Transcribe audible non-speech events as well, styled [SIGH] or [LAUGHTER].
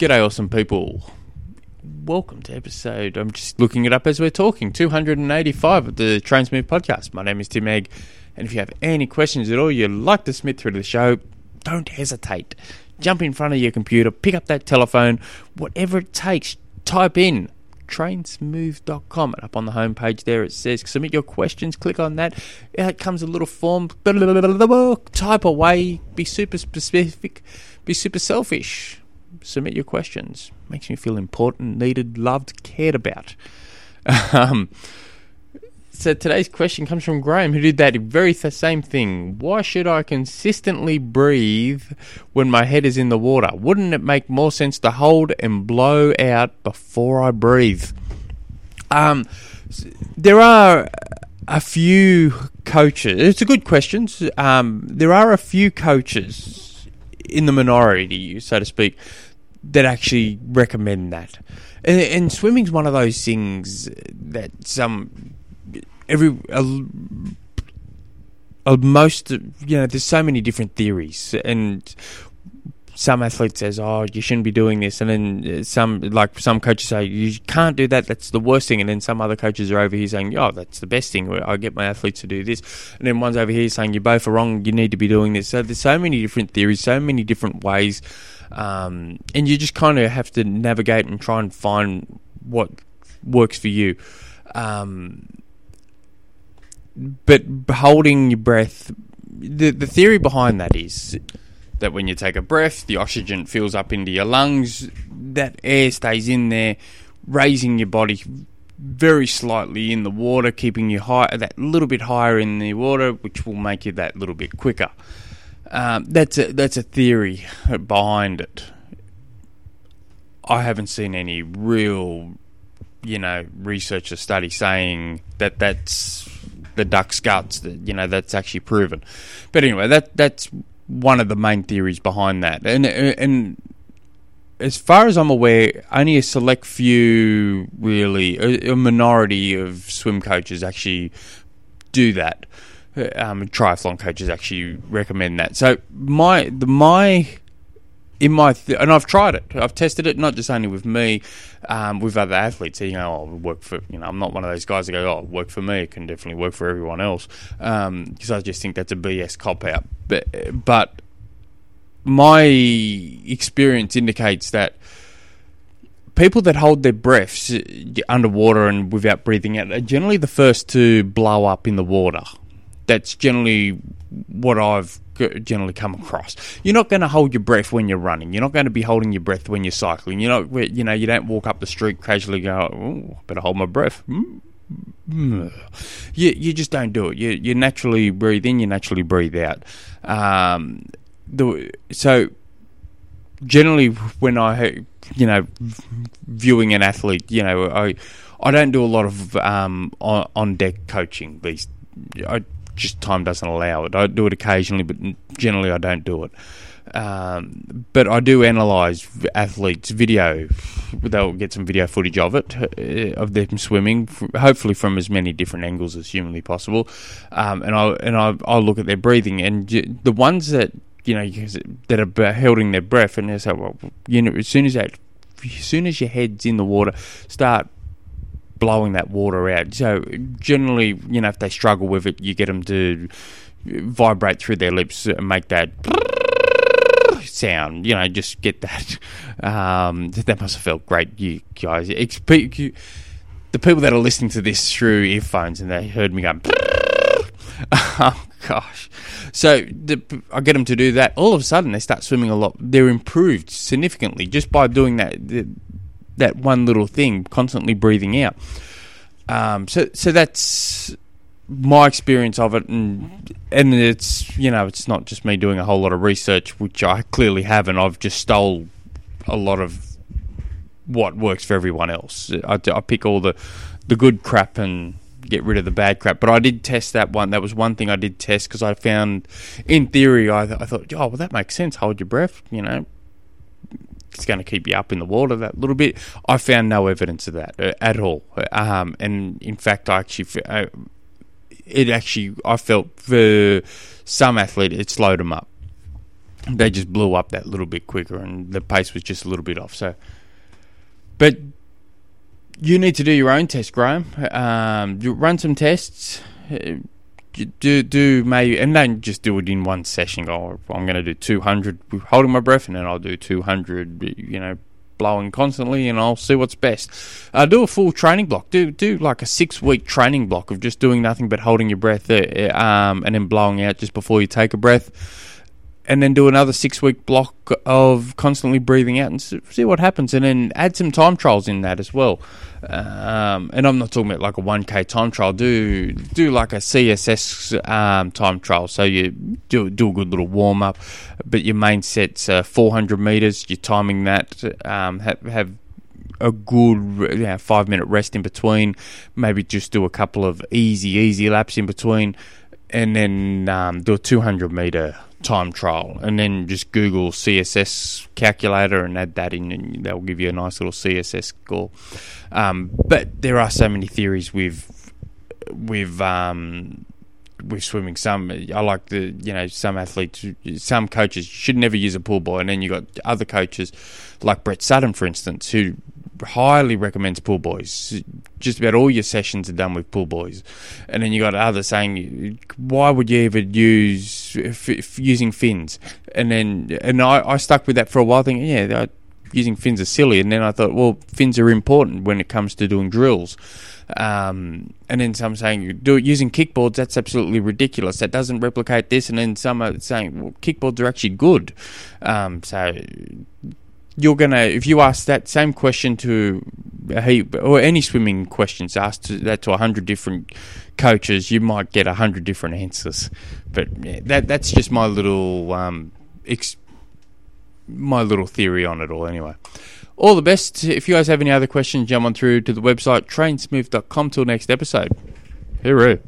G'day, awesome people. Welcome to episode, I'm just looking it up as we're talking, 285 of the Trainsmooth podcast. My name is Tim Egg, and if you have any questions at all you'd like to submit through to the show, don't hesitate. Jump in front of your computer, pick up that telephone, whatever it takes, type in trainsmooth.com and up on the homepage there it says submit your questions click on that it comes a little form type away be super specific be super selfish submit your questions. Makes me feel important, needed, loved, cared about. [LAUGHS] Um, so today's question comes from Graham, who did that very same thing. Why should I consistently breathe when my head is in the water? Wouldn't it make more sense to hold and blow out before I breathe? Um, there are a few coaches. It's a good question. Um, there are a few coaches in the minority, so to speak, that actually recommend that. And, and swimming's one of those things that some every uh, uh, most you know there's so many different theories and some athletes says oh you shouldn't be doing this. And then some like some coaches say you can't do that. That's the worst thing. And then some other coaches are over here saying oh that's the best thing. I get my athletes to do this. And then one's over here saying you both are wrong. You need to be doing this. So there's so many different theories so many different ways um, and you just kind of have to navigate and try and find what works for you. Um, but holding your breath, the the theory behind that is that when you take a breath, the oxygen fills up into your lungs, that air stays in there, raising your body very slightly in the water, keeping you high, that little bit higher in the water, which will make you that little bit quicker. Um, that's a that's a theory behind it. I haven't seen any real, you know, research or study saying that that's the duck's guts. That you know that's actually proven. But anyway, that that's one of the main theories behind that. And and as far as I'm aware, only a select few, really, a, a minority of swim coaches actually do that um, triathlon coaches actually recommend that. So my the my in my th- and I've tried it. I've tested it not just only with me, um, with other athletes. You know, oh, work for you know. I'm not one of those guys that go, "Oh, work for me." It can definitely work for everyone else because um, I just think that's a BS cop out. But but my experience indicates that people that hold their breaths uh, underwater and without breathing out are generally the first to blow up in the water that's generally what I've generally come across. You're not going to hold your breath when you're running. You're not going to be holding your breath when you're cycling. You're not, you know, you don't walk up the street casually go, oh, better hold my breath. Hmm. You, you just don't do it. You, you naturally breathe in, you naturally breathe out. Um, the, so generally when I, you know, viewing an athlete, you know, I, I don't do a lot of um, on, on deck coaching. These, I just time doesn't allow it. I do it occasionally, but generally I don't do it. Um, but I do analyse athletes' video. They'll get some video footage of it, uh, of them swimming, hopefully from as many different angles as humanly possible. Um, and I and I I'll look at their breathing, and the ones that you know that are holding their breath, and they say, well, you know, as soon as that, as soon as your head's in the water, start blowing that water out. So generally, you know, if they struggle with it, you get them to vibrate through their lips and make that sound. You know, just get that. [LAUGHS] Um, that must have felt great, you guys. the people that are listening to this through earphones and they heard me go. [LAUGHS] oh gosh! So the, I get them to do that. All of a sudden, they start swimming a lot. They're improved significantly just by doing that. The, that one little thing, constantly breathing out. Um, so so that's my experience of it, and and it's you know it's not just me doing a whole lot of research, which I clearly haven't. I've just stole a lot of what works for everyone else. I, I pick all the the good crap and get rid of the bad crap. But I did test that one. That was one thing I did test because I found, in theory, I, I thought, oh well, that makes sense. Hold your breath, you know, it's going to keep you up in the water that little bit. I found no evidence of that uh, at all. Um, and in fact, I actually, uh, it actually, I felt for some athlete, it slowed them up. they just blew up that little bit quicker, and the pace was just a little bit off. So, but you need to do your own test, Graham. Um, run some tests. Uh, do do maybe and don't just do it in one session. Go, oh, I'm going to do 200 holding my breath, and then I'll do 200. You know, blowing constantly, and I'll see what's best. Uh, do a full training block. Do do like a six week training block of just doing nothing but holding your breath, uh, um, and then blowing out just before you take a breath and then do another six week block of constantly breathing out and see what happens, and then add some time trials in that as well. Um, and I'm not talking about like a 1k time trial. Do do like a CSS um, time trial. So you do do a good little warm up, but your main set's uh, 400 meters. You're timing that. Um, have, have a good you know, five minute rest in between. Maybe just do a couple of easy easy laps in between, and then um, do a 200 meter time trial and then just Google CSS calculator and add that in, and that will give you a nice little CSS score. Um, but there are so many theories with with um, with swimming. Some I like the you know some athletes, some coaches should never use a pool buoy, and then you got other coaches like Brett Sutton, for instance, who highly recommends pull buoys. Just about all your sessions are done with pull buoys, and then you got others saying, "Why would you ever use f- f- using fins?" And then and I, I stuck with that for a while, thinking, "Yeah, using fins are silly." And then I thought, "Well, fins are important when it comes to doing drills." Um, and then some saying do it using kickboards. That's absolutely ridiculous. That doesn't replicate this. And then some are saying well, kickboards are actually good. Um, so you're gonna if you ask that same question to a or any swimming questions asked to, that to a hundred different coaches, you might get a hundred different answers. But yeah, that that's just my little um, ex- my little theory on it all. Anyway, all the best. If you guys have any other questions, jump on through to the website trainsmooth.com. Till next episode. Hooroo.